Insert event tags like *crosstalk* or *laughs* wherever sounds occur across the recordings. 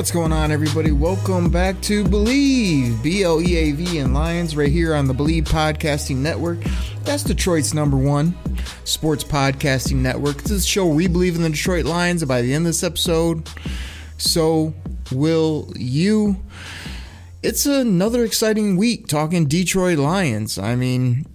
What's going on, everybody? Welcome back to Bleav, B L E A V, and Lions, right here on the Bleav Podcasting Network. That's Detroit's number one sports podcasting network. This is a show we believe in the Detroit Lions, by the end of this episode, so will you. It's another exciting week talking Detroit Lions. I mean,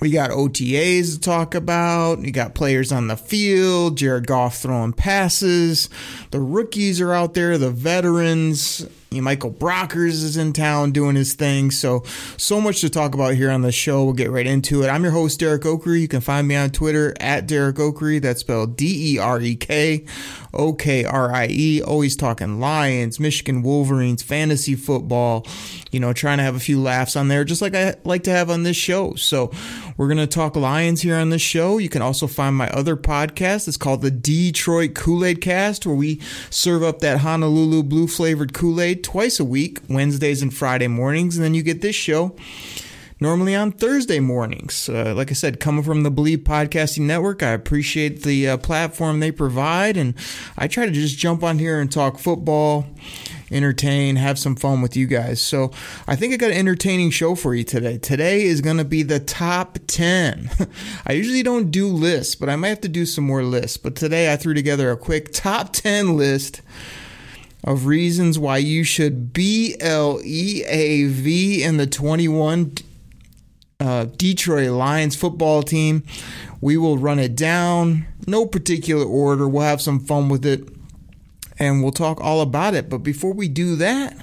we got OTAs to talk about. You got players on the field. Jared Goff throwing passes. The rookies are out there. The veterans. Michael Brockers is in town doing his thing. So, so much to talk about here on the show. We'll get right into it. I'm your host, Derek Okrie. You can find me on Twitter at Derek Okrie. That's spelled D E R E K O K R I E. Always talking Lions, Michigan Wolverines, fantasy football, you know, trying to have a few laughs on there, just like I like to have on this show. So, we're going to talk Lions here on this show. You can also find my other podcast. It's called the Detroit Kool Aid Cast, where we serve up that Honolulu blue flavored Kool Aid twice a week, Wednesdays and Friday mornings. And then you get this show normally on Thursday mornings. Uh, like I said, coming from the Bleav Podcasting Network, I appreciate the uh, platform they provide. And I try to just jump on here and talk football entertain, have some fun with you guys. So I think I got an entertaining show for you today. Today is going to be the top 10. *laughs* I usually don't do lists, but I might have to do some more lists. But today I threw together a quick top 10 list of reasons why you should B L E A V in the 21 uh, Detroit Lions football team. We will run it down, no particular order. We'll have some fun with it and we'll talk all about it. But before we do that,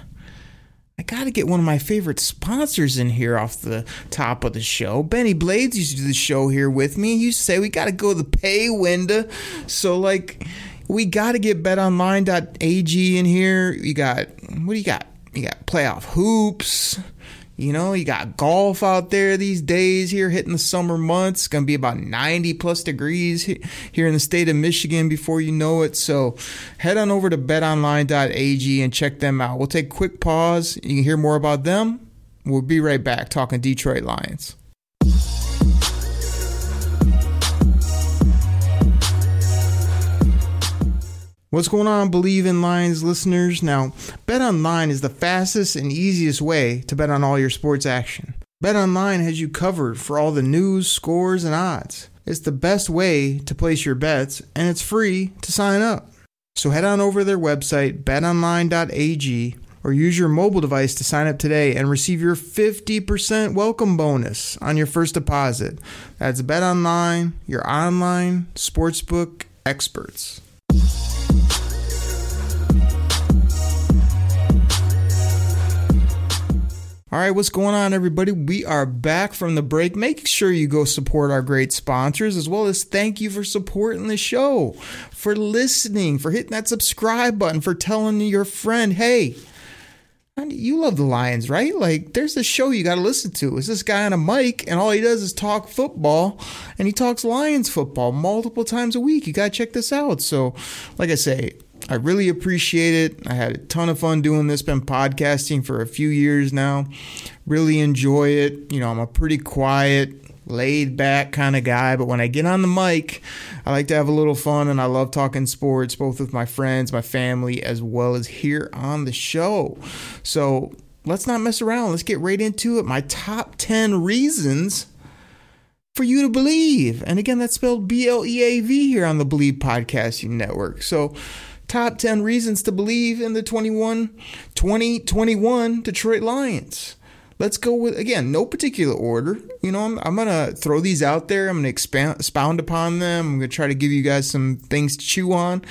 I got to get one of my favorite sponsors in here off the top of the show. Benny Blades used to do the show here with me. He used to say we got to go to the pay window. So like we got to get betonline.ag in here. You got what do you got? You got playoff hoops. You know, you got golf out there these days here hitting the summer months. It's going to be about 90 plus degrees here in the state of Michigan before you know it. So head on over to betonline.ag and check them out. We'll take a quick pause. You can hear more about them. We'll be right back talking Detroit Lions. What's going on, Bleav in Lions listeners? Now, Bet Online is the fastest and easiest way to bet on all your sports action. Bet Online has you covered for all the news, scores, and odds. It's the best way to place your bets, and it's free to sign up. So head on over to their website, betonline.ag, or use your mobile device to sign up today and receive your 50% welcome bonus on your first deposit. That's BetOnline, your online sportsbook experts. All right, what's going on, everybody? We are back from the break. Make sure you go support our great sponsors, as well as thank you for supporting the show, for listening, for hitting that subscribe button, for telling your friend, hey, you love the Lions, right? Like, there's a show you got to listen to. It's this guy on a mic, and all he does is talk football, and he talks Lions football multiple times a week. You got to check this out. So, like I say, I really appreciate it. I had a ton of fun doing this. Been podcasting for a few years now. Really enjoy it. You know, I'm a pretty quiet, laid back kind of guy, but when I get on the mic, I like to have a little fun and I love talking sports, both with my friends, my family, as well as here on the show. So let's not mess around. Let's get right into it. My top 10 reasons for you to believe. And again, that's spelled B L E A V here on the Bleav Podcasting Network. So, top 10 reasons to believe in the 21 2021 Detroit Lions. let's go with again, no particular order. You know, I'm, I'm gonna throw these out there. I'm gonna expand, expound upon them. I'm gonna try to give you guys some things to chew on.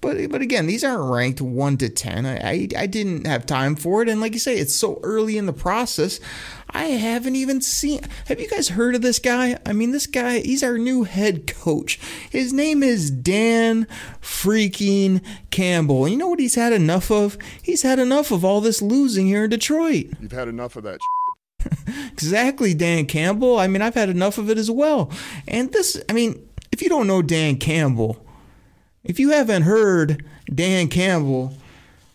But but again, these aren't ranked one to ten. I, I, I didn't have time for it, and like you say, it's so early in the process. I haven't even seen. Have you guys heard of this guy? I mean, this guy, he's our new head coach. His name is Dan freaking Campbell. You know what he's had enough of? He's had enough of all this losing here in Detroit. You've had enough of that. *laughs* exactly, Dan Campbell. I mean, I've had enough of it as well. And this, I mean, if you don't know Dan Campbell, if you haven't heard Dan Campbell,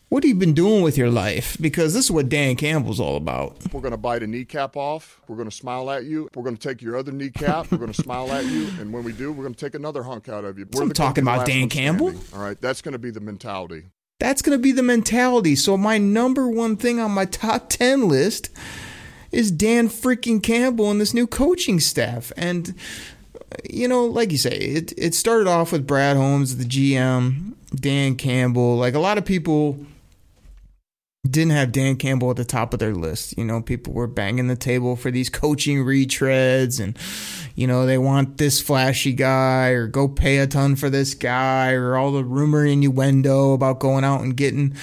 what have you been doing with your life? Because this is what Dan Campbell's all about. We're going to bite a kneecap off. We're going to smile at you. We're going to take your other kneecap. we're going to smile at you. And when we do, we're going to take another hunk out of you. We're I'm talking about Dan Campbell. All right. That's going to be the mentality. That's going to be the mentality. So, my number one thing on my top 10 list is Dan freaking Campbell and this new coaching staff. And you know, like you say, it it started off with Brad Holmes, the GM, Dan Campbell. Like a lot of people didn't have Dan Campbell at the top of their list. You know, people were banging the table for these coaching retreads and you know, they want this flashy guy or go pay a ton for this guy or all the rumor innuendo about going out and getting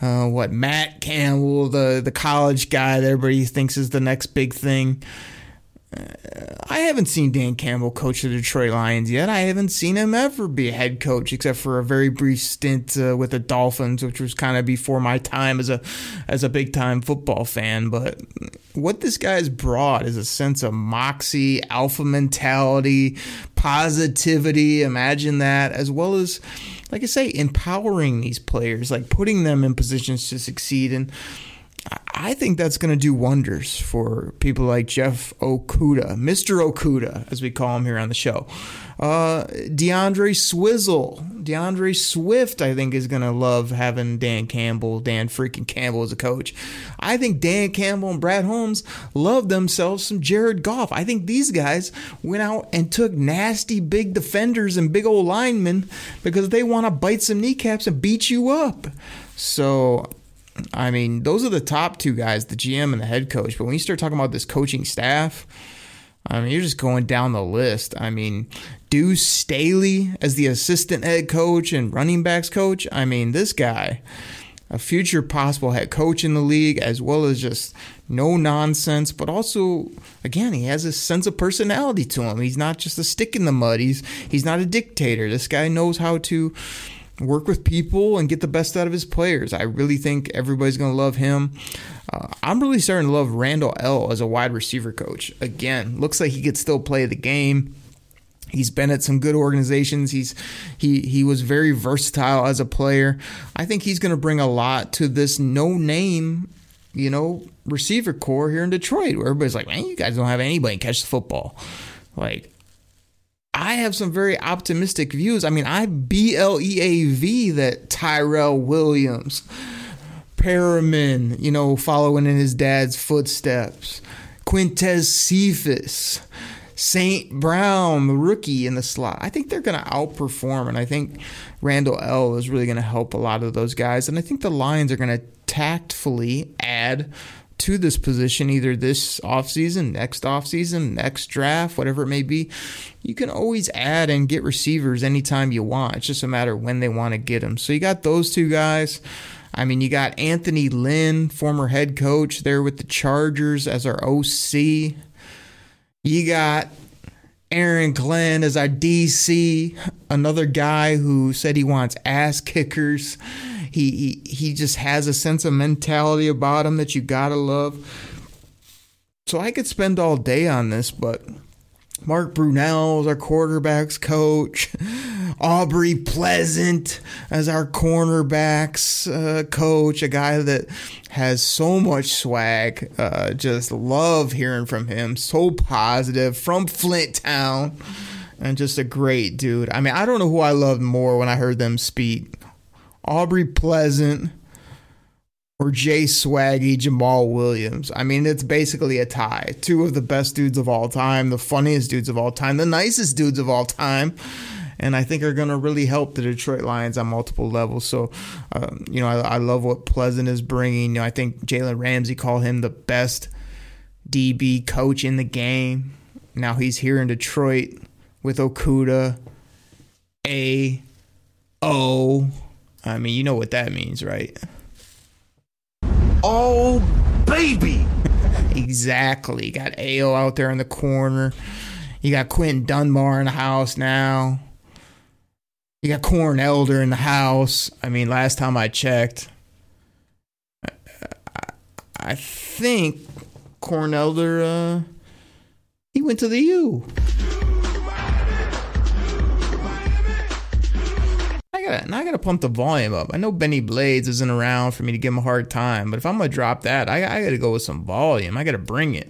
uh, what Matt Campbell, the the college guy that everybody thinks is the next big thing. I haven't seen Dan Campbell coach the Detroit Lions yet. I haven't seen him ever be a head coach, except for a very brief stint uh, with the Dolphins, which was kind of before my time as a as a big time football fan. But what this guy's brought is a sense of moxie, alpha mentality, positivity. Imagine that, as well as, like I say, empowering these players, like putting them in positions to succeed and I think that's going to do wonders for people like Jeff Okudah, Mr. Okudah, as we call him here on the show. Uh, DeAndre Swizzle, DeAndre Swift, I think is going to love having Dan Campbell, Dan freaking Campbell as a coach. I think Dan Campbell and Brad Holmes love themselves some Jared Goff. I think these guys went out and took nasty big defenders and big old linemen because they want to bite some kneecaps and beat you up. So I mean, those are the top two guys, the GM and the head coach. But when you start talking about this coaching staff, I mean, you're just going down the list. I mean, Deuce Staley as the assistant head coach and running backs coach. I mean, this guy, a future possible head coach in the league, as well as just no nonsense, but also, again, he has a sense of personality to him. He's not just a stick in the mud. He's he's not a dictator. This guy knows how to work with people and get the best out of his players. I really think everybody's going to love him. Uh, I'm really starting to love Randle El as a wide receiver coach. Again, looks like he could still play the game. He's been at some good organizations. He's he he was very versatile as a player. I think he's going to bring a lot to this no name, you know, receiver core here in Detroit, where everybody's like, man, you guys don't have anybody catch the football. Like I have some very optimistic views. I mean, I B L E A V that Tyrell Williams, Perriman, you know, following in his dad's footsteps, Quintez Cephus, St. Brown, the rookie in the slot. I think they're going to outperform, and I think Randle El is really going to help a lot of those guys. And I think the Lions are going to tactfully add to this position either this offseason, next offseason, next draft, whatever it may be. You can always add and get receivers anytime you want. It's just a matter when they want to get them. So you got those two guys. I mean, you got Anthony Lynn, former head coach there with the Chargers as our OC. You got Aaron Glenn as our DC, another guy who said he wants ass kickers. He, he he just has a sense of mentality about him that you gotta love. So I could spend all day on this, but Mark Brunell is our quarterbacks coach. *laughs* Aubrey Pleasant as our cornerbacks uh, coach, a guy that has so much swag. Uh, just love hearing from him. So positive from Flint Town. And just a great dude. I mean, I don't know who I loved more when I heard them speak. Aubrey Pleasant, or Jay Swaggy, Jamaal Williams. I mean, it's basically a tie. Two of the best dudes of all time, the funniest dudes of all time, the nicest dudes of all time. And I think are going to really help the Detroit Lions on multiple levels. So, um, you know, I, I, love what Pleasant is bringing. You know, I think Jalen Ramsey called him the best DB coach in the game. Now he's here in Detroit with Okudah, A O. I mean, you know what that means, right? Oh, baby. *laughs* exactly. Got AO out there in the corner. You got Quinton Dunbar in the house now. You got Corn Elder in the house. I mean, last time I checked, I, I think Corn Elder, uh, he went to the U. gotta, now I gotta pump the volume up. I know Benny Blades isn't around for me to give him a hard time, but if I'm gonna drop that, I, I gotta go with some volume. I gotta bring it.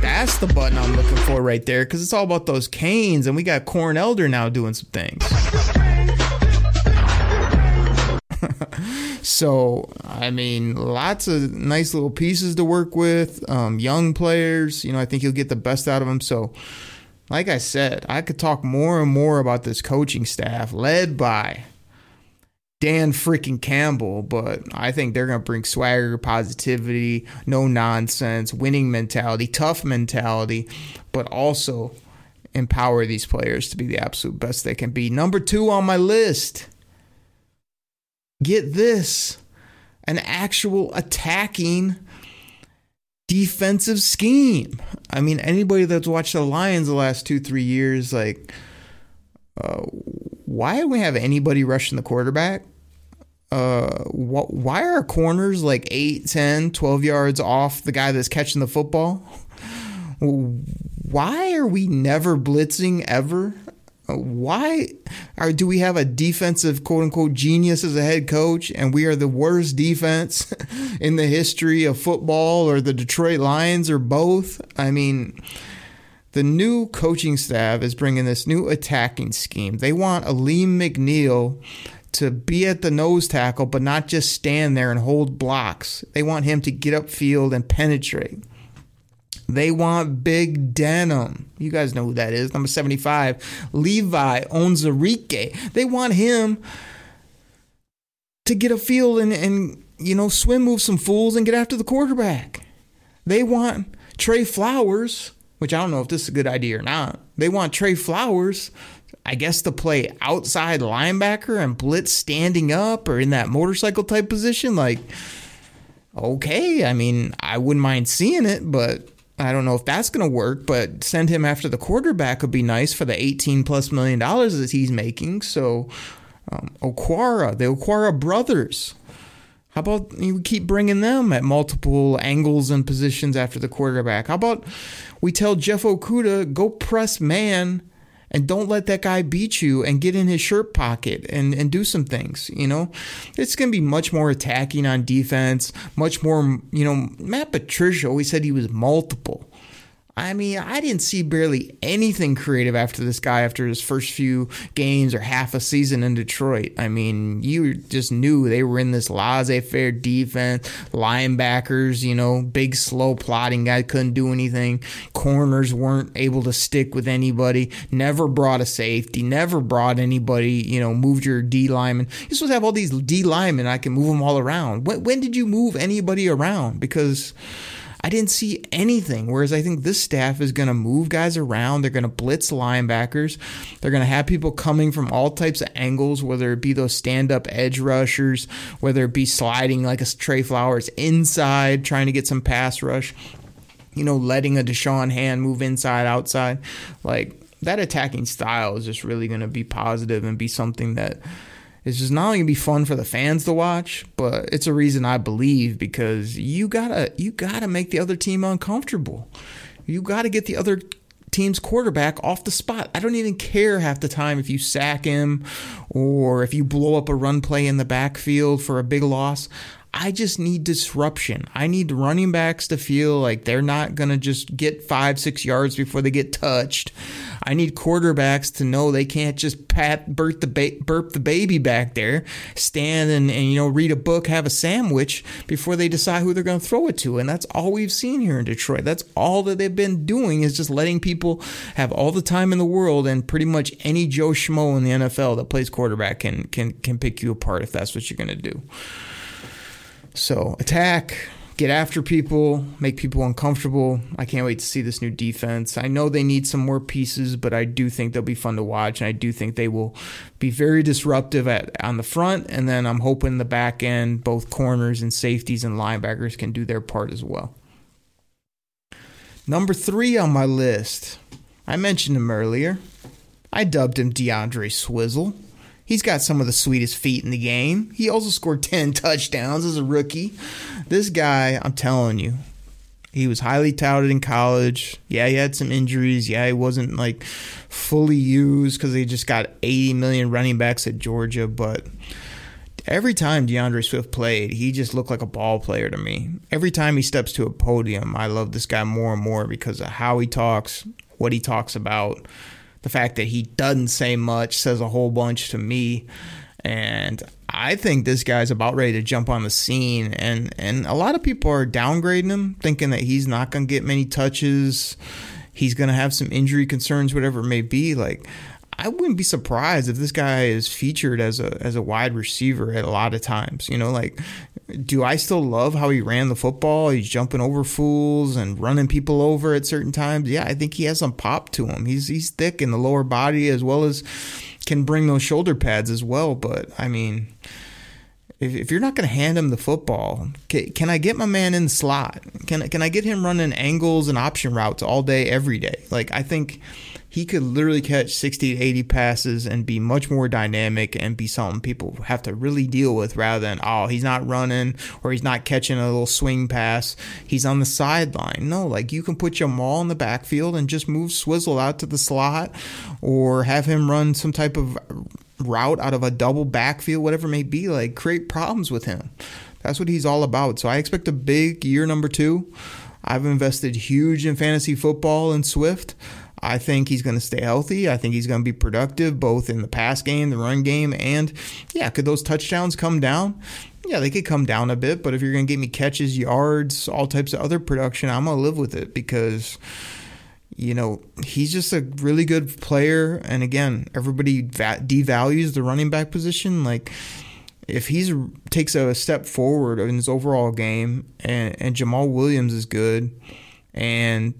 That's the button I'm looking for right there because it's all about those canes, and we got Corn Elder now doing some things. *laughs* so, I mean, lots of nice little pieces to work with. Um, young players, you know, I think he'll get the best out of them. So, like I said, I could talk more and more about this coaching staff led by Dan freaking Campbell, but I think they're going to bring swagger, positivity, no nonsense, winning mentality, tough mentality, but also empower these players to be the absolute best they can be. Number two on my list get this an actual attacking defensive scheme. I mean, anybody that's watched the Lions the last two, three years, like, uh, why do we have anybody rushing the quarterback? Uh, wh- why are corners like 8, 10, 12 yards off the guy that's catching the football? Why are we never blitzing ever? Uh, why are, do we have a defensive quote unquote genius as a head coach and we are the worst defense *laughs* in the history of football or the Detroit Lions or both? I mean, the new coaching staff is bringing this new attacking scheme. They want Alim McNeil to be at the nose tackle, but not just stand there and hold blocks. They want him to get upfield and penetrate. They want Big Denim. You guys know who that is. Number 75. Levi Onwuzurike. They want him to get a field and, and, you know, swim move some fools and get after the quarterback. They want Trey Flowers, which I don't know if this is a good idea or not. They want Trey Flowers, I guess, to play outside linebacker and blitz standing up or in that motorcycle type position. Like, okay, I mean, I wouldn't mind seeing it, but I don't know if that's going to work, but send him after the quarterback would be nice for the 18 plus million dollars that he's making. So, um, Okwara, the Okwara brothers. How about you keep bringing them at multiple angles and positions after the quarterback? How about we tell Jeff Okudah, go press man and don't let that guy beat you and get in his shirt pocket and, and do some things. You know, it's going to be much more attacking on defense, much more, you know, Matt Patricia always said he was multiple. I mean, I didn't see barely anything creative after this guy after his first few games or half a season in Detroit. I mean, you just knew they were in this laissez faire defense, linebackers, you know, big, slow plotting guy couldn't do anything. Corners weren't able to stick with anybody, never brought a safety, never brought anybody, you know, moved your D lineman. You're supposed to have all these D linemen, I can move them all around. When, when did you move anybody around? Because I didn't see anything. Whereas I think this staff is going to move guys around. They're going to blitz linebackers. They're going to have people coming from all types of angles, whether it be those stand up edge rushers, whether it be sliding like a Trey Flowers inside, trying to get some pass rush, you know, letting a Da'Shawn Hand move inside, outside. Like that attacking style is just really going to be positive and be something that it's just not only gonna be fun for the fans to watch, but it's a reason I believe because you gotta you gotta make the other team uncomfortable. You gotta get the other team's quarterback off the spot. I don't even care half the time if you sack him or if you blow up a run play in the backfield for a big loss. I just need disruption. I need running backs to feel like they're not going to just get five, six yards before they get touched. I need quarterbacks to know they can't just pat burp the ba- burp the baby back there, stand and, and you know read a book, have a sandwich before they decide who they're going to throw it to. And that's all we've seen here in Detroit. That's all that they've been doing is just letting people have all the time in the world, and pretty much any Joe Schmo in the NFL that plays quarterback can can can pick you apart if that's what you're going to do. So attack, get after people, make people uncomfortable. I can't wait to see this new defense. I know they need some more pieces, but I do think they'll be fun to watch, and I do think they will be very disruptive at on the front, and then I'm hoping the back end, both corners and safeties and linebackers can do their part as well. Number three on my list, I mentioned him earlier. I dubbed him DeAndre Swizzle. He's got some of the sweetest feet in the game. He also scored 10 *laughs* touchdowns as a rookie. This guy, I'm telling you, he was highly touted in college. Yeah, he had some injuries. Yeah, he wasn't like fully used because they just got 80 million running backs at Georgia. But every time DeAndre Swift played, he just looked like a ball player to me. Every time he steps to a podium, I love this guy more and more because of how he talks, what he talks about the fact that he doesn't say much says a whole bunch to me. And I think this guy's about ready to jump on the scene. And, and a lot of people are downgrading him, thinking that he's not going to get many touches. He's going to have some injury concerns, whatever it may be. Like, I wouldn't be surprised if this guy is featured as a as a wide receiver at a lot of times. You know, like do I still love how he ran the football? He's jumping over fools and running people over at certain times. Yeah, I think he has some pop to him. He's he's thick in the lower body as well as can bring those shoulder pads as well. But I mean, if, if you're not going to hand him the football, can, can, I get my man in the slot? Can can I get him running angles and option routes all day, every day? Like I think he could literally catch 60 to 80 passes and be much more dynamic and be something people have to really deal with rather than, oh, he's not running or he's not catching a little swing pass. He's on the sideline. No, like you can put Jamaal in the backfield and just move Swizzle out to the slot or have him run some type of route out of a double backfield, whatever it may be. Like create problems with him. That's what he's all about. So I expect a big year number two. I've invested huge in fantasy football and Swift. I think he's going to stay healthy. I think he's going to be productive both in the pass game, the run game, and yeah, could those touchdowns come down? Yeah, they could come down a bit, but if you're going to give me catches, yards, all types of other production, I'm going to live with it because you know, he's just a really good player. And again, everybody devalues the running back position. Like, if he takes a step forward in his overall game, and, and Jamaal Williams is good, and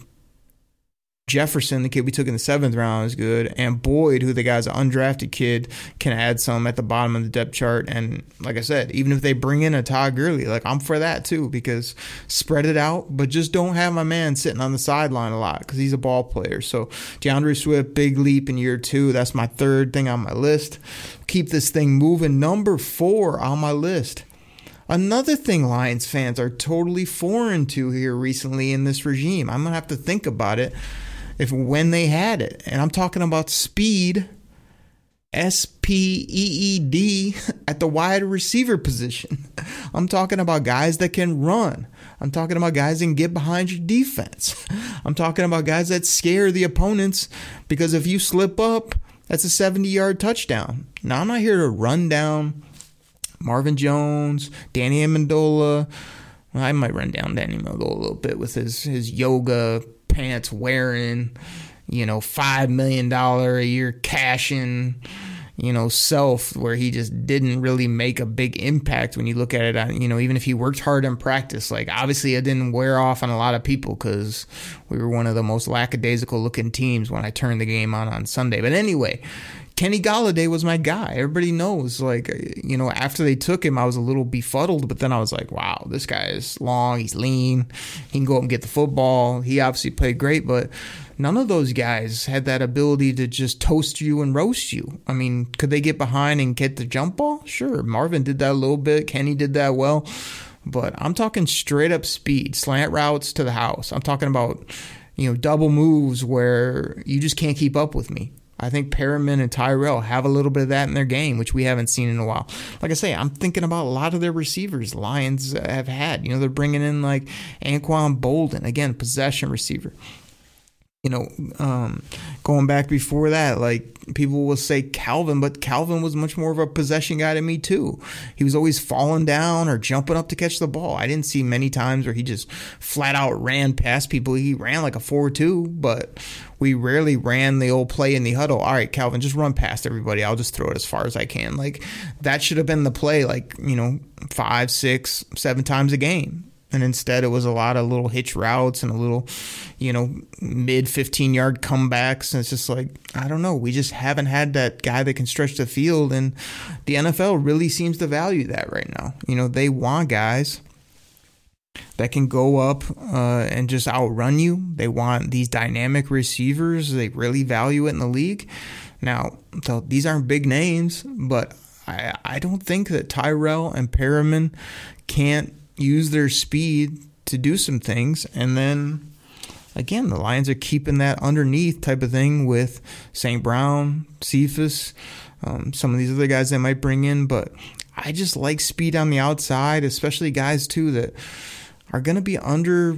Jefferson, the kid we took in the seventh round, is good, and Boyd, who the guy's an undrafted kid, can add some at the bottom of the depth chart. And like I said, even if they bring in a Todd Gurley, like I'm for that too, because spread it out, but just don't have my man sitting on the sideline a lot because he's a ball player. So DeAndre Swift, big leap in year two. That's my third thing on my list. Keep this thing moving. Number four on my list. Another thing Lions fans are totally foreign to here recently in this regime. I'm gonna have to think about it if when they had it. And I'm talking about speed, S P E E D, *laughs* at the wide receiver position. *laughs* I'm talking about guys that can run. I'm talking about guys that can get behind your defense. *laughs* I'm talking about guys that scare the opponents because if you slip up, that's a 70 yard touchdown. Now, I'm not here to run down Marvin Jones, Danny Amendola. I might run down Danny Amendola a little bit with his, his yoga pants wearing, you know, five million dollar a year cashing, you know, self where he just didn't really make a big impact when you look at it. You know, even if he worked hard in practice, like obviously it didn't wear off on a lot of people because we were one of the most lackadaisical looking teams when I turned the game on on Sunday. But anyway, Kenny Golladay was my guy. Everybody knows. Like, uh, you know, after they took him, I was a little befuddled, but then I was like, wow, this guy is long. He's lean. He can go up and get the football. He obviously played great, but none of those guys had that ability to just toast you and roast you. I mean, could they get behind and get the jump ball? Sure. Marvin did that a little bit. Kenny did that well. But I'm talking straight up speed, slant routes to the house. I'm talking about, you know, double moves where you just can't keep up with me. I think Perriman and Tyrell have a little bit of that in their game, which we haven't seen in a while. Like I say, I'm thinking about a lot of their receivers Lions have had. You know, they're bringing in like Anquan Boldin, again, possession receiver you know, um, going back before that, like people will say Calvin, but Calvin was much more of a possession guy to me too. He was always falling down or jumping up to catch the ball. I didn't see many times where he just flat out ran past people. He ran like a 4 2, but we rarely ran the old play in the huddle. All right, Calvin, just run past everybody. I'll just throw it as far as I can. Like that should have been the play, like, you know, five, six, seven times a game And instead, it was a lot of little hitch routes and a little, you know, mid 15 yard comebacks. And it's just like, I don't know. We just haven't had that guy that can stretch the field. And the NFL really seems to value that right now. You know, they want guys that can go up uh, and just outrun you. They want these dynamic receivers. They really value it in the league. Now, these aren't big names, but I, I don't think that Tyrell and Perriman can't use their speed to do some things. And then again, the Lions are keeping that underneath type of thing with St. Brown, Cephus, um, some of these other guys they might bring in. But I just like speed on the outside, especially guys too that are going to be under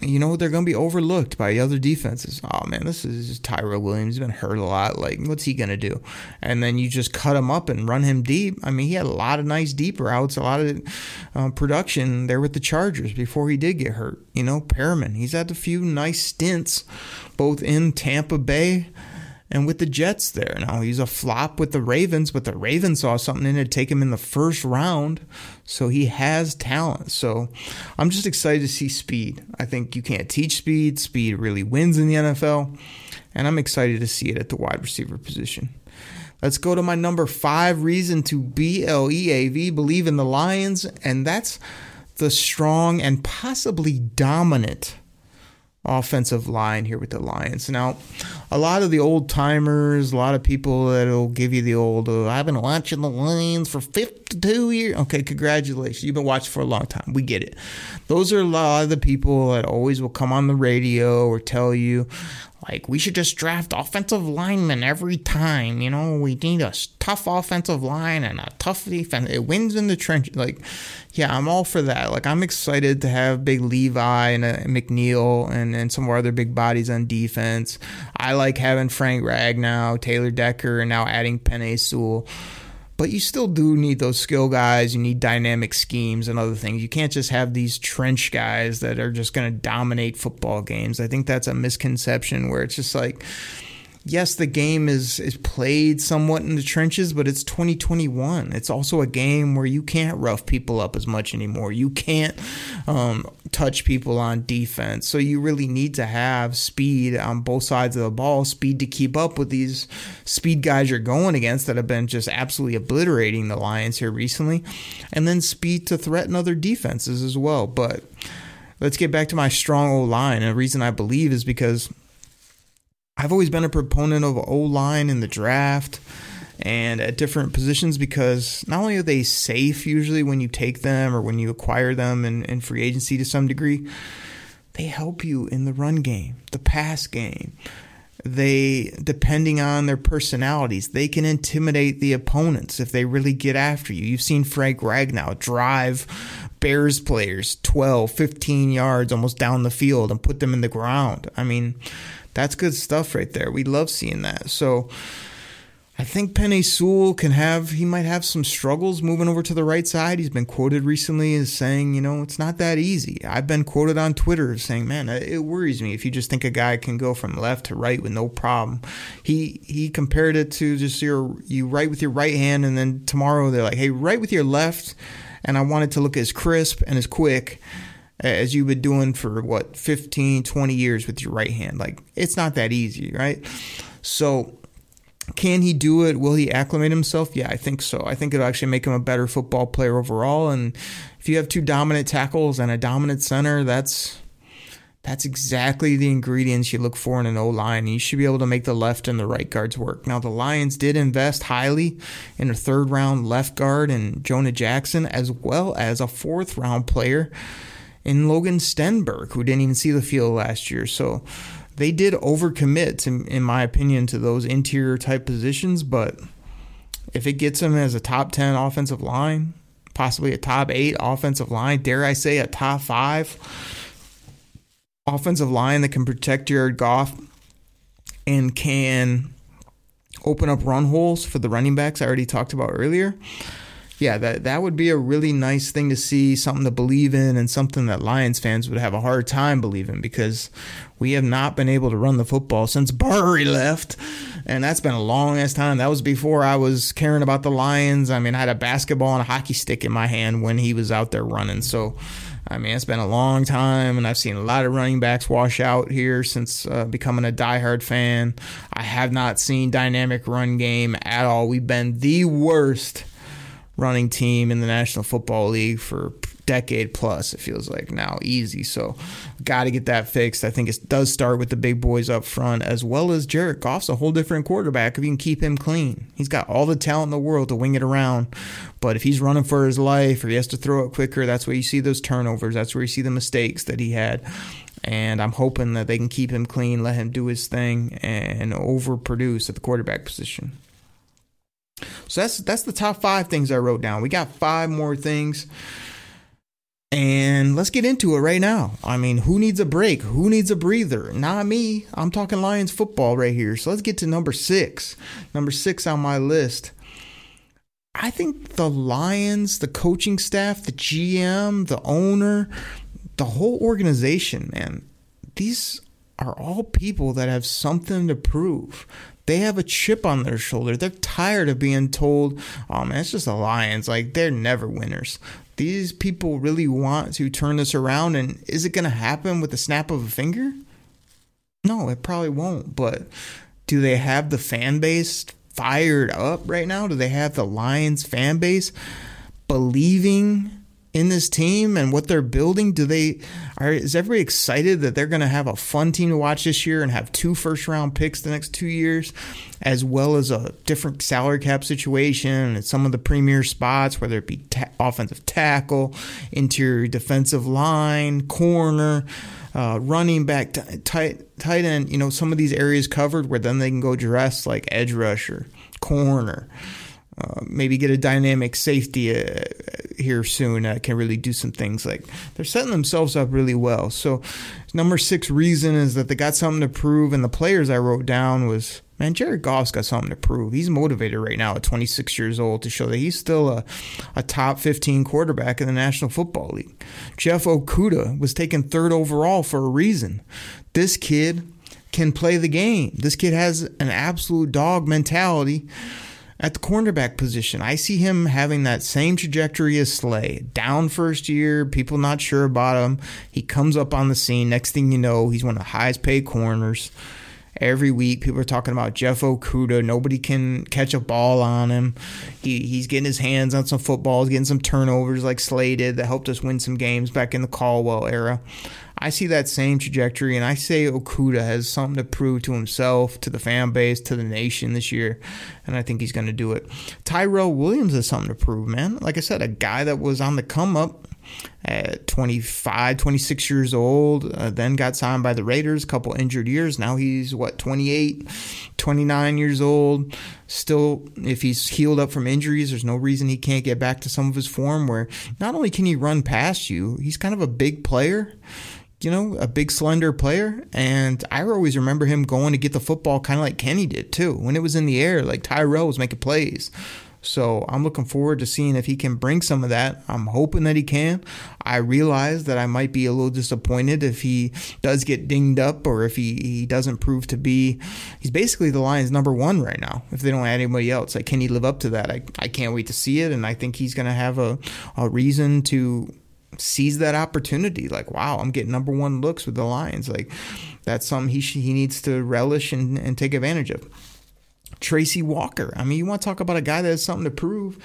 you know they're going to be overlooked by other defenses. Oh man, this is Tyrell Williams. He's been hurt a lot. Like, what's he going to do? And then you just cut him up and run him deep. I mean, he had a lot of nice deep routes, a lot of uh, production there with the Chargers before he did get hurt. You know, Perriman, he's had a few nice stints both in Tampa Bay and with the Jets there. Now he's a flop with the Ravens, but the Ravens saw something in it take him in the first round. So he has talent. So I'm just excited to see speed. I think you can't teach speed. Speed really wins in the NFL. And I'm excited to see it at the wide receiver position. Let's go to my number five reason to B L E A V, believe in the Lions. And that's the strong and possibly dominant offensive line here with the Lions. Now, a lot of the old timers, a lot of people that'll give you the old, oh, I've been watching the Lions for 52 years. Okay, congratulations. You've been watching for a long time. We get it. Those are a lot of the people that always will come on the radio or tell you, like, we should just draft offensive linemen every time. You know, we need a tough offensive line and a tough defense. It wins in the trench. Like, yeah, I'm all for that. Like, I'm excited to have Big Levi and uh, McNeil and, and some more other big bodies on defense. I like having Frank Ragnow, Taylor Decker, and now adding Penei Sewell but you still do need those skill guys. You need dynamic schemes and other things. You can't just have these trench guys that are just going to dominate football games. I think that's a misconception where it's just like, yes, the game is is played somewhat in the trenches, but it's 2021. It's also a game where you can't rough people up as much anymore. You can't um, touch people on defense. So you really need to have speed on both sides of the ball, speed to keep up with these speed guys you're going against that have been just absolutely obliterating the Lions here recently, and then speed to threaten other defenses as well. But let's get back to my strong O line. And the reason I believe is because I've always been a proponent of O line in the draft and at different positions because not only are they safe usually when you take them or when you acquire them in, in free agency to some degree, they help you in the run game, the pass game. They, depending on their personalities, they can intimidate the opponents if they really get after you. You've seen Frank Ragnow drive Bears players 12, 15 yards almost down the field and put them in the ground. I mean, that's good stuff right there. We love seeing that. So I think Penei Sewell can have, he might have some struggles moving over to the right side. He's been quoted recently as saying, you know, it's not that easy. I've been quoted on Twitter saying, man, it worries me if you just think a guy can go from left to right with no problem. He he compared it to just your, you write with your right hand and then tomorrow they're like, hey, write with your left. And I want it to look as crisp and as quick as you've been doing for what 15 20 years with your right hand. Like it's not that easy right? So can he do it? Will he acclimate himself? Yeah i think so. I think it'll actually make him a better football player overall. And if you have two dominant tackles and a dominant center that's that's exactly the ingredients you look for in an O line. You should be able to make the left and the right guards work. Now, the Lions did invest highly in a third round left guard and Jonah Jackson, as well as a fourth round player in Logan Stenberg, who didn't even see the field last year. So they did overcommit, in, in my opinion, to those interior type positions. But if it gets them as a top 10 offensive line, possibly a top eight offensive line, dare I say a top five offensive line that can protect Jared Goff and can open up run holes for the running backs I already talked about earlier yeah, that that would be a really nice thing to see, something to believe in, and something that Lions fans would have a hard time believing because we have not been able to run the football since Barry left, and that's been a long ass time. That was before I was caring about the Lions. I mean, I had a basketball and a hockey stick in my hand when he was out there running. So, I mean, it's been a long time, and I've seen a lot of running backs wash out here since uh, becoming a diehard fan. I have not seen dynamic run game at all. We've been the worst running team in the National Football League for decade plus. It feels like now easy. So, got to get that fixed. I think it does start with the big boys up front, as well as Jared Goff's a whole different quarterback if you can keep him clean. He's got all the talent in the world to wing it around, but if he's running for his life or he has to throw it quicker, that's where you see those turnovers. That's where you see the mistakes that he had. And I'm hoping that they can keep him clean, let him do his thing, and overproduce at the quarterback position. So that's that's the top five things I wrote down. We got five more things. And let's get into it right now. I mean, who needs a break? Who needs a breather? Not me. I'm talking Lions football right here. So let's get to number six. Number six on my list. I think the Lions, the coaching staff, the GM, the owner, the whole organization, man, these are all people that have something to prove. They have a chip on their shoulder. They're tired of being told, oh man, it's just the Lions. Like, they're never winners these people really want to turn this around and is it going to happen with the snap of a finger? No, it probably won't, but do they have the fan base fired up right now? Do they have the Lions fan base believing in this team and what they're building? Do they are is everybody excited that they're going to have a fun team to watch this year and have two first round picks the next 2 years as well as a different salary cap situation and some of the premier spots whether it be ta- offensive tackle, interior defensive line, corner, uh, running back, t- tight tight end, you know, some of these areas covered where then they can go dress like edge rusher, corner. Uh, maybe get a dynamic safety uh, here soon. Uh, can really do some things like they're setting themselves up really well. So number six reason is that they got something to prove and the players i wrote down was man jared goff's got something to prove. He's motivated right now at 26 years old to show that he's still a, a top 15 quarterback in the national football league. Jeff okudah was taken third overall for a reason. This kid can play the game. This kid has an absolute dog mentality at the cornerback position, I see him having that same trajectory as Slay. Down first year, people not sure about him. He comes up on the scene. Next thing you know, he's one of the highest paid corners. Every week, people are talking about Jeff Okudah. Nobody can catch a ball on him. He, he's getting his hands on some footballs, getting some turnovers like Slay did that helped us win some games back in the Caldwell era. I see that same trajectory, and I say Okudah has something to prove to himself, to the fan base, to the nation this year, and I think he's going to do it. Tyrell Williams has something to prove, man. Like I said, a guy that was on the come up at 25, 26 years old, uh, then got signed by the Raiders, a couple injured years. Now he's, what, 28, 29 years old. Still, if he's healed up from injuries, there's no reason he can't get back to some of his form where not only can he run past you, he's kind of a big player you know, a big slender player. And I always remember him going to get the football kind of like Kenny did too. When it was in the air, like Tyrell was making plays. So I'm looking forward to seeing if he can bring some of that. I'm hoping that he can. I realize that I might be a little disappointed if he does get dinged up or if he, he doesn't prove to be. He's basically the Lions' number one right now. If they don't add anybody else, like can he live up to that? I, I can't wait to see it, and I think he's going to have a, a reason to seize that opportunity. Like, wow, I'm getting number one looks with the Lions. Like, that's something he he needs to relish and, and take advantage of. Tracy Walker. I mean, you want to talk about a guy that has something to prove.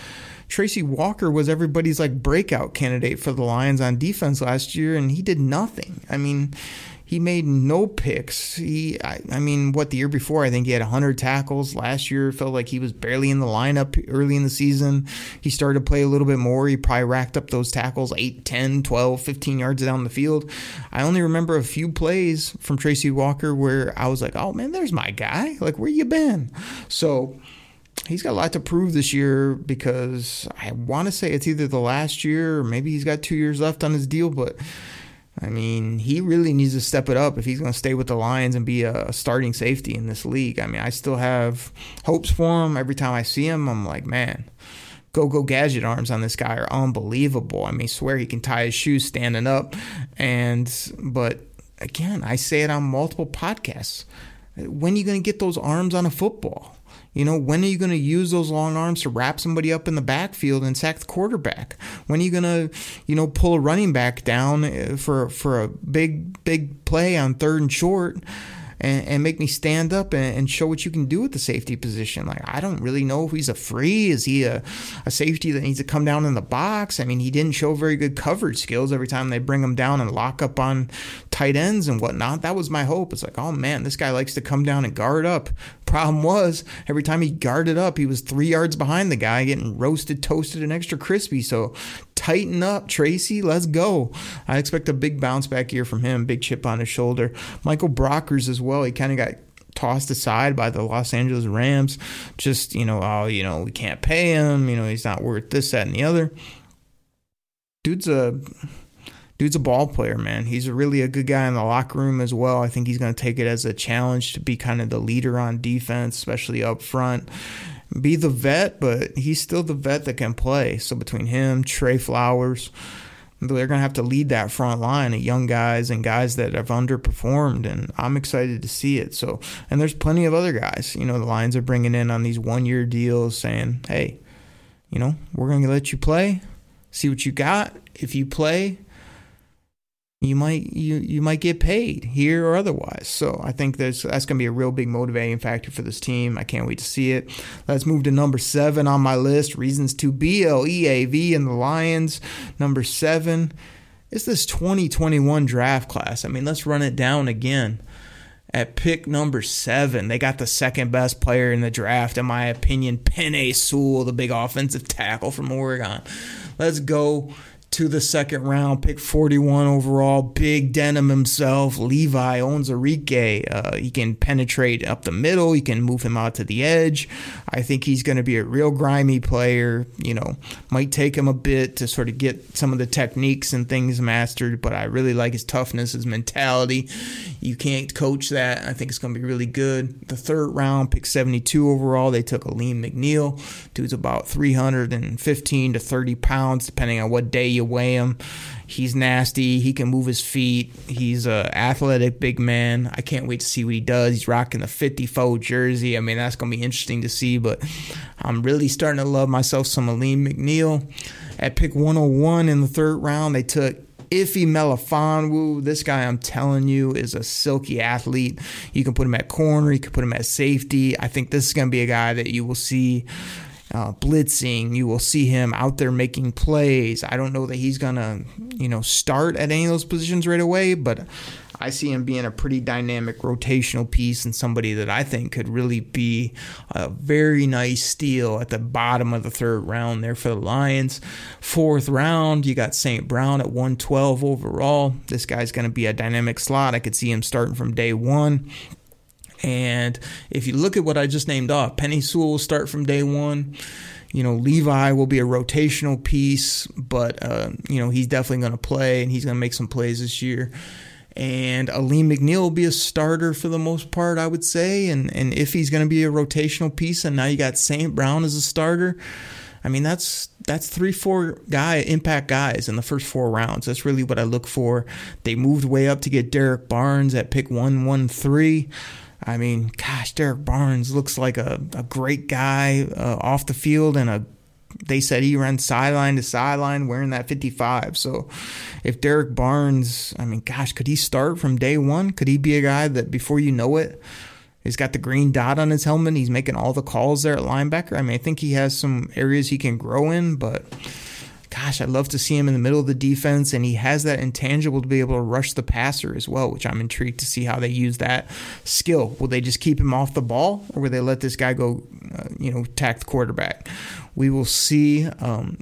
Tracy Walker was everybody's like breakout candidate for the Lions on defense last year, and he did nothing. I mean, he made no picks. He, I, I, mean, what the year before, I think he had 100 tackles. Last year, felt like he was barely in the lineup early in the season. He started to play a little bit more. He probably racked up those tackles 8, 10, 12, 15 yards down the field. I only remember a few plays from Tracy Walker where I was like, oh man, there's my guy. Like, where you been? So, he's got a lot to prove this year because I want to say it's either the last year or maybe he's got two years left on his deal, but I mean, he really needs to step it up if he's going to stay with the Lions and be a starting safety in this league. I mean, I still have hopes for him. Every time I see him, I'm like, man, go go gadget arms on this guy are unbelievable. I mean, swear he can tie his shoes standing up. And but again, I say it on multiple podcasts. When are you going to get those arms on a football? You know, when are you going to use those long arms to wrap somebody up in the backfield and sack the quarterback? When are you going to, you know, pull a running back down uh, for for a big big play on third and short? And, and make me stand up and, and, show what you can do with the safety position. Like, I don't really know if he's a free. Is he a, a safety that needs to come down in the box? I mean, he didn't show very good coverage skills every time they bring him down and lock up on tight ends and whatnot. That was my hope. It's like, oh man, this guy likes to come down and guard up. Problem was, every time he guarded up, he was three yards behind the guy, getting roasted, toasted, and extra crispy. So tighten up, Tracy. Let's go. I expect a big bounce back year from him. Big chip on his shoulder. Michael Brockers as well. He kind of got tossed aside by the Los Angeles Rams. Just, you know, oh, you know, we can't pay him. You know, he's not worth this, that, and the other. Dude's a dude's a ball player, man. He's really a good guy in the locker room as well. I think he's going to take it as a challenge to be kind of the leader on defense, especially up front. Be the vet, but he's still the vet that can play. So between him, Trey Flowers, they're going to have to lead that front line of young guys and guys that have underperformed and I'm excited to see it. So, and there's plenty of other guys, you know, the Lions are bringing in on these 1-year deals saying, "Hey, you know, we're going to let you play, see what you got. If you play, you might you you might get paid here or otherwise. So I think that's that's going to be a real big motivating factor for this team. I can't wait to see it. Let's move to number seven on my list. Reasons to BLEAV and the Lions. Number seven is this 2021 draft class. I mean, let's run it down again. At pick number seven, they got the second best player in the draft, in my opinion, Penei Sewell, the big offensive tackle from Oregon. Let's go to the second round, pick 41 overall. Big denim himself. Levi Onwuzurike. Uh, he can penetrate up the middle. He can move him out to the edge. I think he's going to be a real grimy player. You know, might take him a bit to sort of get some of the techniques and things mastered, but I really like his toughness, his mentality. You can't coach that. I think it's going to be really good. The third round, pick 72 overall, they took Alim McNeill. Dude's about 315 to 30 pounds, depending on what day you weigh him. He's nasty. He can move his feet. He's a athletic big man. I can't wait to see what he does. He's rocking the 54 jersey. I mean, that's going to be interesting to see, but I'm really starting to love myself some Alim McNeill. At pick 101 in the third round, they took Ife Melifonwu, this guy I'm telling you is a silky athlete. You can put him at corner, you can put him at safety. I think this is going to be a guy that you will see uh, blitzing. You will see him out there making plays. I don't know that he's gonna, you know, start at any of those positions right away, but I see him being a pretty dynamic rotational piece and somebody that I think could really be a very nice steal at the bottom of the third round there for the Lions. Fourth round, you got St. Brown at 112 overall. This guy's going to be a dynamic slot. I could see him starting from day one. And if you look at what I just named off, Penei Sewell will start from day one. You know, Levi will be a rotational piece, but, uh, you know, he's definitely going to play and he's going to make some plays this year. And Alim McNeill will be a starter for the most part, I would say. And, and if he's going to be a rotational piece, and now you got St. Brown as a starter, I mean, that's that's three, four guy impact guys in the first four rounds. That's really what I look for. They moved way up to get Derrick Barnes at pick one, one, three. I mean, gosh, Derrick Barnes looks like a, a great guy uh, off the field and a they said he ran sideline to sideline wearing that 55. So if Derrick Barnes, I mean, gosh, could he start from day one? Could he be a guy that before you know it, he's got the green dot on his helmet? He's making all the calls there at linebacker. I mean, I think he has some areas he can grow in, but gosh, I'd love to see him in the middle of the defense, and he has that intangible to be able to rush the passer as well, which I'm intrigued to see how they use that skill. Will they just keep him off the ball, or will they let this guy go, uh, you know, tack the quarterback? We will see. Um,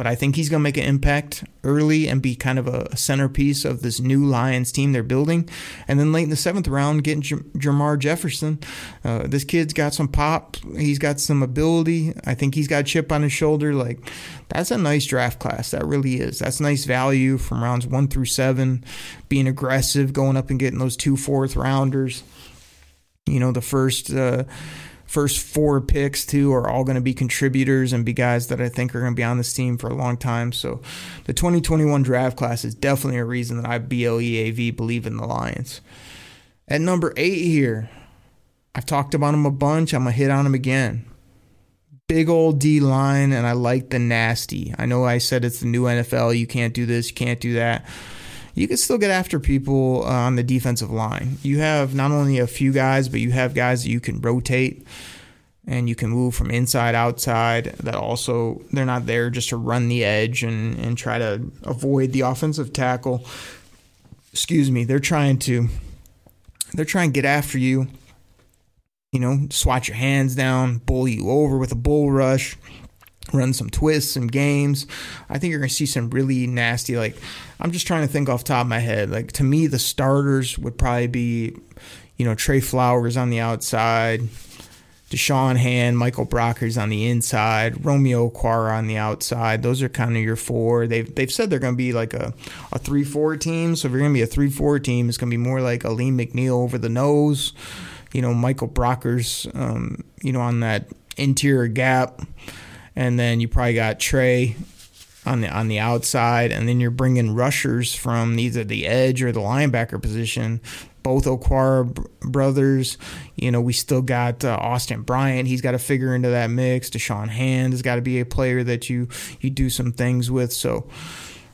but I think he's going to make an impact early and be kind of a centerpiece of this new Lions team they're building. And then late in the seventh round, getting J- Jermar Jefferson. Uh, this kid's got some pop. He's got some ability. I think he's got a chip on his shoulder. Like, that's a nice draft class. That really is. That's nice value from rounds one through seven. Being aggressive, going up and getting those two fourth rounders. You know, the first. Uh, first four picks too are all going to be contributors and be guys that I think are going to be on this team for a long time. So the 2021 draft class is definitely a reason that I BLEAV believe in the Lions. At number eight here, I've talked about him a bunch. I'm going to hit on him again. Big old D line, and I like the nasty. I know I said it's the new NFL. You can't do this, you can't do that. You can still get after people uh, on the defensive line. You have not only a few guys, but you have guys that you can rotate and you can move from inside outside that also they're not there just to run the edge and, and try to avoid the offensive tackle. Excuse me they're trying to they're trying to get after you. You know swat your hands down bull you over with a bull rush run some twists and games i think you're going to see some really nasty like i'm just trying to think off top of my head like to me the starters would probably be you know trey flowers on the outside Da'Shawn Hand, Michael Brockers on the inside, Romeo Okwara on the outside. Those are kind of your four. They've they've said they're going to be like a, a 3 4 team. So if you're going to be a 3 4 team, it's going to be more like Alim McNeill over the nose, you know, Michael Brockers, um, you know, on that interior gap. And then you probably got Trey on the on the outside, and then you're bringing rushers from either the edge or the linebacker position both Okwara brothers. You know, we still got uh, Austin Bryant. He's got to figure into that mix. Da'Shawn Hand has got to be a player that you you do some things with. So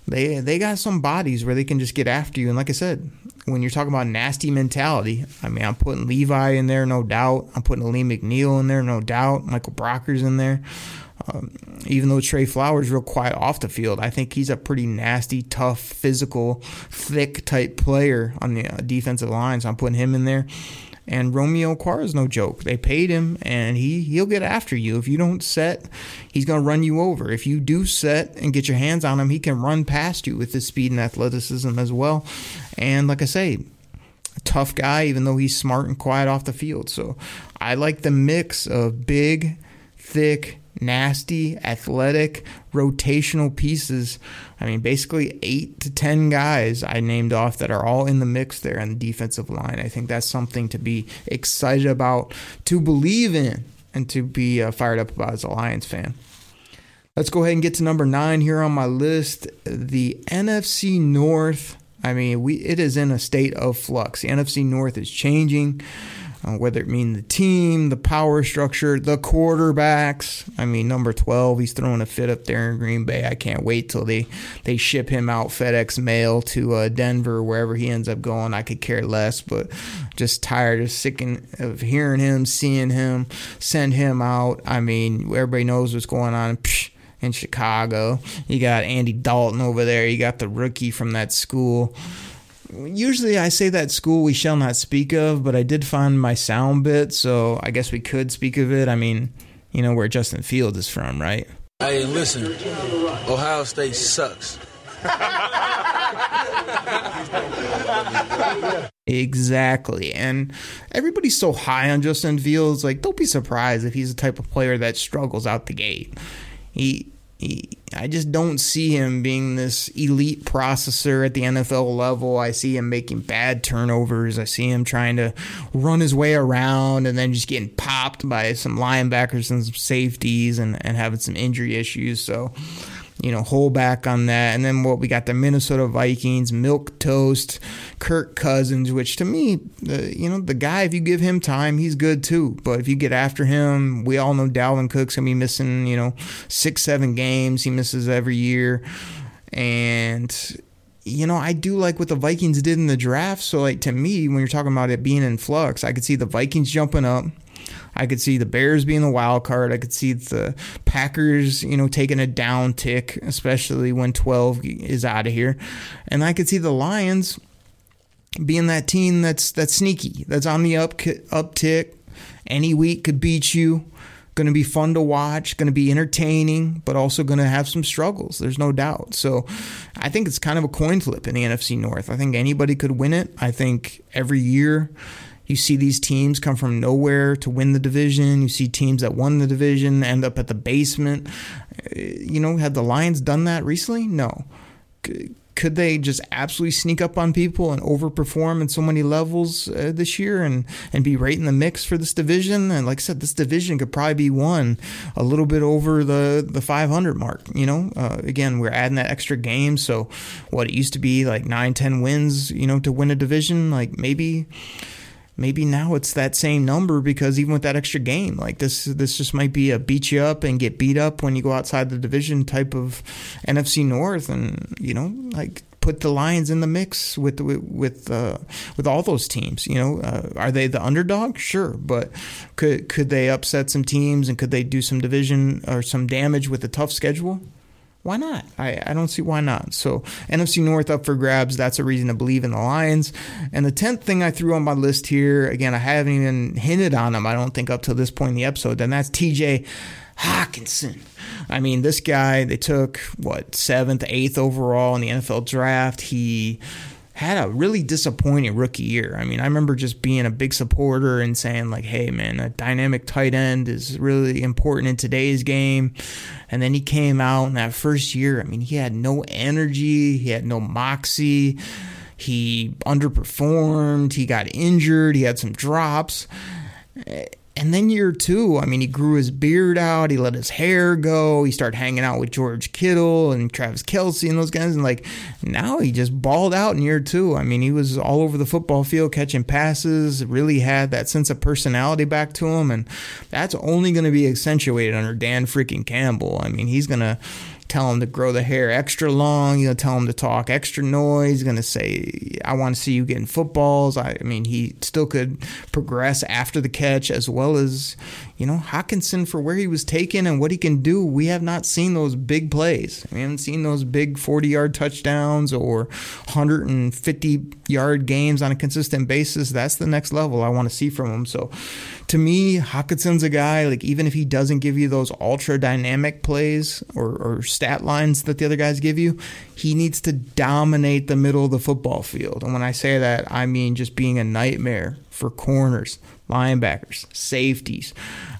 they they got some bodies where they can just get after you. And like I said, when you're talking about nasty mentality, I mean, I'm putting Levi in there, no doubt. I'm putting Lee McNeill in there, no doubt. Michael Brockers in there. Um, even though Trey Flowers is real quiet off the field, I think he's a pretty nasty, tough, physical, thick type player on the uh, defensive line. So I'm putting him in there. And Romeo Okwara is no joke. They paid him, and he he'll get after you. If you don't set, he's gonna run you over. If you do set and get your hands on him, he can run past you with his speed and athleticism as well. And like I say, tough guy, even though he's smart and quiet off the field. So I like the mix of big, thick, nasty, athletic, rotational pieces. I mean, basically eight to 10 guys I named off that are all in the mix there on the defensive line. I think that's something to be excited about, to believe in, and to be uh, fired up about as a Lions fan. Let's go ahead and get to number nine here on my list. The NFC North. I mean, we it is in a state of flux. The NFC North is changing uh, whether it mean the team, the power structure, the quarterbacks. I mean, number 12, he's throwing a fit up there in Green Bay. I can't wait till they, they ship him out FedEx mail to uh, Denver, wherever he ends up going. I could care less, but just tired of sick of hearing him, seeing him, send him out. I mean, everybody knows what's going on. Psh, in Chicago. You got Andy Dalton over there. You got the rookie from that school usually I say that school we shall not speak of, but I did find my sound bit, so I guess we could speak of it. I mean, you know where Justin Field is from, right? Hey, listen, Ohio State sucks. exactly. And everybody's so high on Justin Fields, like don't be surprised if he's the type of player that struggles out the gate. He he, I just don't see him being this elite processor at the NFL level. I see him making bad turnovers. I see him trying to run his way around and then just getting popped by some linebackers and some safeties and, and having some injury issues. So you know, hold back on that. And then what we got the Minnesota Vikings, milk toast, Kirk Cousins, which to me, uh, you know, the guy, if you give him time, he's good too. But if you get after him, we all know Dalvin Cook's gonna be missing, you know, six, seven games. He misses every year. And you know, I do like what the Vikings did in the draft. So, like, to me, when you're talking about it being in flux, I could see the Vikings jumping up. I could see the Bears being the wild card. I could see the Packers, you know, taking a down tick, especially when 12 is out of here. And I could see the Lions being that team that's that's sneaky, that's on the up uptick. Any week could beat you. Going to be fun to watch, going to be entertaining, but also going to have some struggles. There's no doubt. So I think it's kind of a coin flip in the NFC North. I think anybody could win it. I think every year you see these teams come from nowhere to win the division. You see teams that won the division end up at the basement. Uh, you know, had the Lions done that recently? No. Could they just absolutely sneak up on people and overperform in so many levels uh, this year and, and be right in the mix for this division? And like I said, this division could probably be won a little bit over the, the 500 mark. You know, uh, again, we're adding that extra game. So what it used to be like nine, 10 wins, you know, to win a division, like maybe maybe now it's that same number because even with that extra game, like this, this just might be a beat you up and get beat up when you go outside the division type of NFC North, and you know, like put the Lions in the mix with with with, uh, with all those teams. You know, uh, are they the underdog? Sure, but could could they upset some teams and could they do some division or some damage with a tough schedule? Why not? I, I don't see why not. So NFC North up for grabs. That's a reason to believe in the Lions. And the tenth thing I threw on my list here, again, I haven't even hinted on them. I don't think up to this point in the episode. And that's T.J. Hockenson. I mean, this guy they took what seventh, eighth overall in the NFL draft. He had a really disappointing rookie year. I mean, I remember just being a big supporter and saying, like, hey, man, a dynamic tight end is really important in today's game. And then he came out in that first year. I mean, he had no energy, he had no moxie, he underperformed, he got injured, he had some drops. And then year two, I mean, he grew his beard out. He let his hair go. He started hanging out with George Kittle and Travis Kelce and those guys. And like now he just balled out in year two. I mean, he was all over the football field catching passes, really had that sense of personality back to him. And that's only going to be accentuated under Dan freaking Campbell. I mean, he's going to tell him to grow the hair extra long. You know, tell him to talk extra noise. He's gonna say, "I want to see you getting footballs." I, I, mean, he still could progress after the catch as well as you know Hockenson for where he was taken and what he can do. We have not seen those big plays. We haven't seen those big forty-yard touchdowns or hundred and fifty-yard games on a consistent basis. That's the next level I want to see from him. So to me, Hockenson's a guy, like, even if he doesn't give you those ultra dynamic plays or, or stat lines that the other guys give you, he needs to dominate the middle of the football field. And when I say that, I mean just being a nightmare for corners, linebackers, safeties,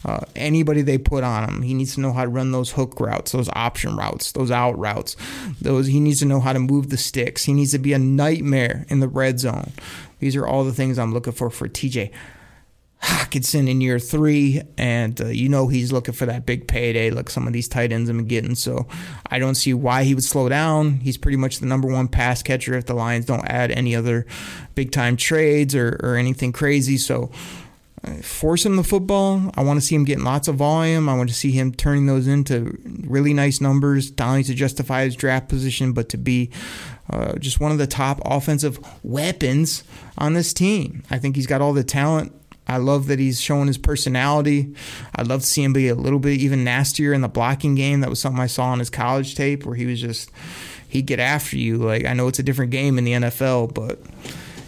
uh, anybody they put on him. He needs to know how to run those hook routes, those option routes, those out routes. Those he needs to know how to move the sticks. He needs to be a nightmare in the red zone. These are all the things I'm looking for for TJ. Hockenson in year three, and uh, you know he's looking for that big payday, like some of these tight ends have been getting. So I don't see why he would slow down. He's pretty much the number one pass catcher if the Lions don't add any other big time trades or, or anything crazy. So force him the football. I want to see him getting lots of volume. I want to see him turning those into really nice numbers, not only to justify his draft position, but to be uh, just one of the top offensive weapons on this team. I think he's got all the talent I love that he's showing his personality. I'd love to see him be a little bit even nastier in the blocking game. That was something I saw on his college tape where he was just he'd get after you. Like I know it's a different game in the NFL, but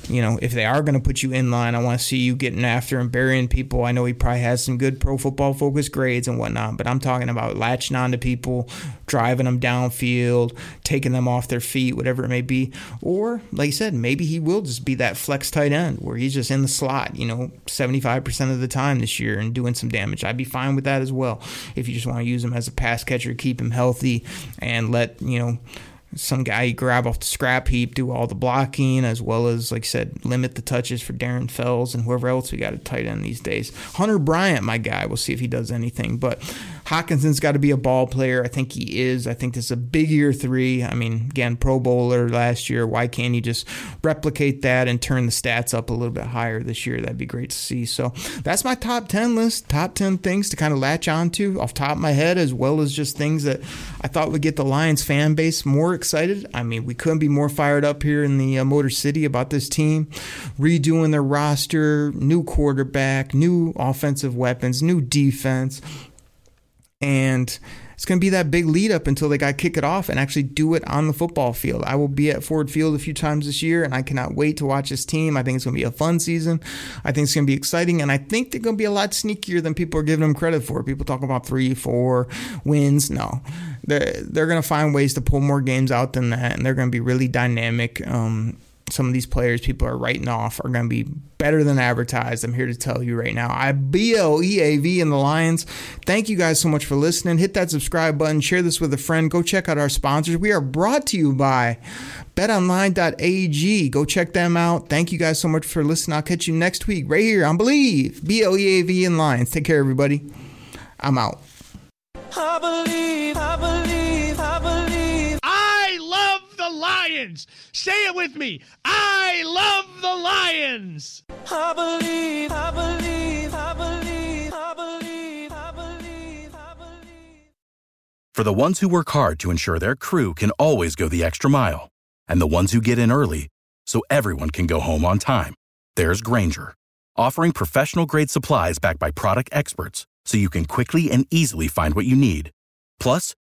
you know, if they are going to put you in line, I want to see you getting after and burying people. I know he probably has some good pro football focus grades and whatnot, but I'm talking about latching on to people, driving them downfield, taking them off their feet, whatever it may be. Or, like you said, maybe he will just be that flex tight end where he's just in the slot, you know, 75% of the time this year and doing some damage. I'd be fine with that as well if you just want to use him as a pass catcher, keep him healthy, and let, you know, some guy you grab off the scrap heap, do all the blocking, as well as, like I said, limit the touches for Darren Fells and whoever else we got a tight end these days. Hunter Bryant, my guy, we'll see if he does anything. But Hockenson's got to be a ball player. I think he is. I think this is a big year three. I mean, again, Pro Bowler last year. Why can't you just replicate that and turn the stats up a little bit higher this year? That'd be great to see. So that's my top 10 list. Top 10 things to kind of latch onto off top of my head, as well as just things that I thought would get the Lions fan base more excited. I mean, we couldn't be more fired up here in the uh, Motor City about this team. Redoing their roster, new quarterback, new offensive weapons, new defense and it's going to be that big lead up until they got to kick it off and actually do it on the football field. I will be at Ford Field a few times this year, and I cannot wait to watch this team. I think it's going to be a fun season. I think it's going to be exciting, and I think they're going to be a lot sneakier than people are giving them credit for. People talk about three, four wins. No, they're, they're going to find ways to pull more games out than that, and they're going to be really dynamic. Um, some of these players people are writing off are going to be better than advertised. I'm here to tell you right now. I B L E A V in the Lions. Thank you guys so much for listening. Hit that subscribe button, share this with a friend. Go check out our sponsors. We are brought to you by betonline.ag. Go check them out. Thank you guys so much for listening. I'll catch you next week right here on Bleav. B L E A V in Lions. Take care, everybody. I'm out. I believe, I believe, I believe. I love the Lions. Lions. Say it with me. I love the Lions. I believe, I believe, I believe, I believe, I believe, I believe. For the ones who work hard to ensure their crew can always go the extra mile, and the ones who get in early so everyone can go home on time, there's Grainger, offering professional grade supplies backed by product experts so you can quickly and easily find what you need. Plus,